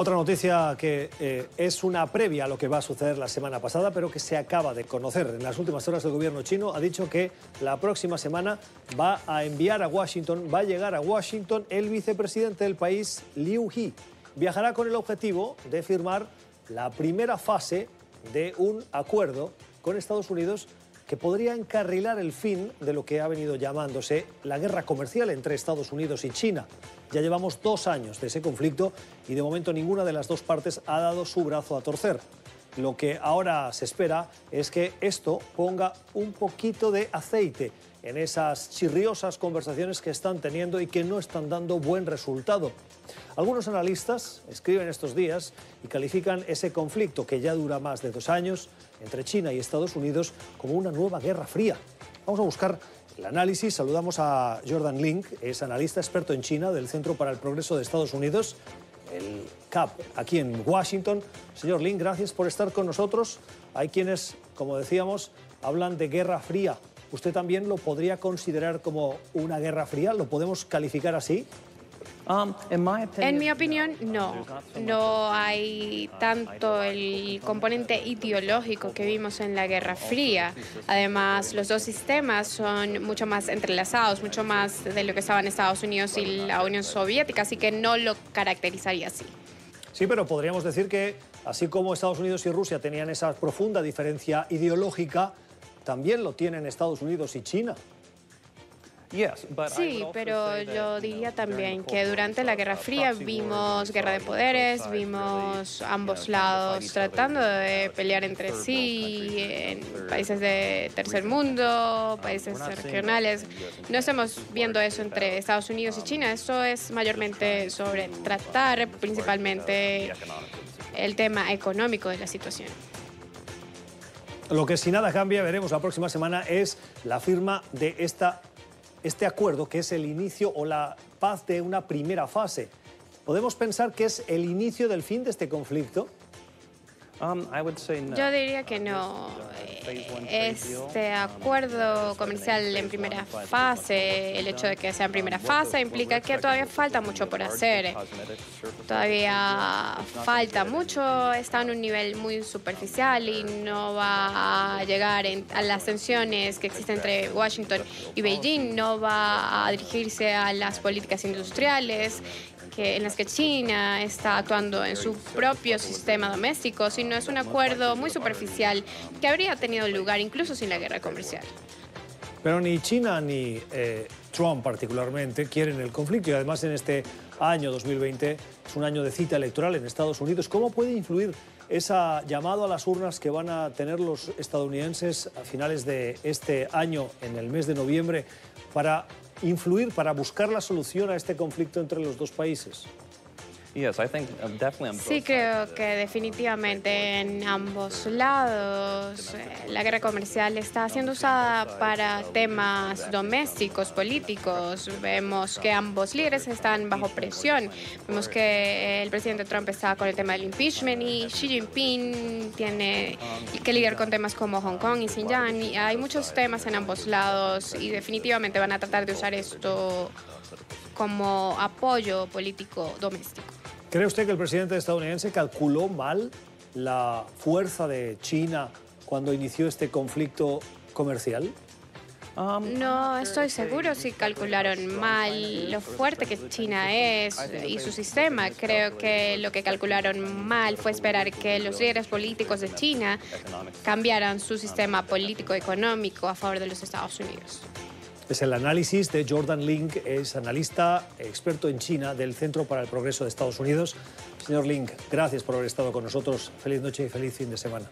Otra noticia que eh, es una previa a lo que va a suceder la semana pasada, pero que se acaba de conocer. En las últimas horas el gobierno chino ha dicho que la próxima semana va a enviar a Washington, va a llegar a Washington el vicepresidente del país, Liu He. Viajará con el objetivo de firmar la primera fase de un acuerdo con Estados Unidos que podría encarrilar el fin de lo que ha venido llamándose la guerra comercial entre Estados Unidos y China. Ya llevamos dos años de ese conflicto y de momento ninguna de las dos partes ha dado su brazo a torcer. Lo que ahora se espera es que esto ponga un poquito de aceite en esas chirriosas conversaciones que están teniendo y que no están dando buen resultado. Algunos analistas escriben estos días y califican ese conflicto que ya dura más de dos años entre China y Estados Unidos como una nueva guerra fría. Vamos a buscar el análisis. Saludamos a Jordan Link, es analista experto en China del Centro para el Progreso de Estados Unidos, el CAP, aquí en Washington. Señor Link, gracias por estar con nosotros. Hay quienes, como decíamos, hablan de guerra fría. ¿Usted también lo podría considerar como una guerra fría? ¿Lo podemos calificar así? Um, en mi opinión, no. No hay tanto el componente ideológico que vimos en la Guerra Fría. Además, los dos sistemas son mucho más entrelazados, mucho más de lo que estaban Estados Unidos y la Unión Soviética, así que no lo caracterizaría así. Sí, pero podríamos decir que así como Estados Unidos y Rusia tenían esa profunda diferencia ideológica, también lo tienen Estados Unidos y China. Sí, pero yo diría también que durante la Guerra Fría vimos guerra de poderes, vimos ambos lados tratando de pelear entre sí en países de tercer mundo, países regionales. No estamos viendo eso entre Estados Unidos y China, eso es mayormente sobre tratar principalmente el tema económico de la situación. Lo que si nada cambia, veremos la próxima semana, es la firma de esta este acuerdo, que es el inicio o la paz de una primera fase. ¿Podemos pensar que es el inicio del fin de este conflicto? Um, Yo diría que no. Este acuerdo comercial en primera fase, el hecho de que sea en primera fase, implica que todavía falta mucho por hacer. Todavía falta mucho, está en un nivel muy superficial y no va a llegar a las tensiones que existen entre Washington y Beijing, no va a dirigirse a las políticas industriales en las que China está actuando en su propio sistema doméstico, sino es un acuerdo muy superficial que habría tenido lugar incluso sin la guerra comercial. Pero ni China ni eh, Trump particularmente quieren el conflicto y además en este año 2020 es un año de cita electoral en Estados Unidos. ¿Cómo puede influir esa llamado a las urnas que van a tener los estadounidenses a finales de este año, en el mes de noviembre, para influir, para buscar la solución a este conflicto entre los dos países? Um, sí, creo que definitivamente en ambos lados eh, la guerra comercial está siendo usada para temas domésticos, políticos. Vemos que ambos líderes están bajo presión. Vemos que el presidente Trump está con el tema del impeachment y Xi Jinping tiene que lidiar con temas como Hong Kong y Xinjiang. Y hay muchos temas en ambos lados y definitivamente van a tratar de usar esto como apoyo político doméstico. ¿Cree usted que el presidente estadounidense calculó mal la fuerza de China cuando inició este conflicto comercial? Um, no estoy seguro si calcularon mal lo fuerte que China es y su sistema. Creo que lo que calcularon mal fue esperar que los líderes políticos de China cambiaran su sistema político-económico a favor de los Estados Unidos. Es el análisis de Jordan Link, es analista experto en China del Centro para el Progreso de Estados Unidos. Señor Link, gracias por haber estado con nosotros. Feliz noche y feliz fin de semana.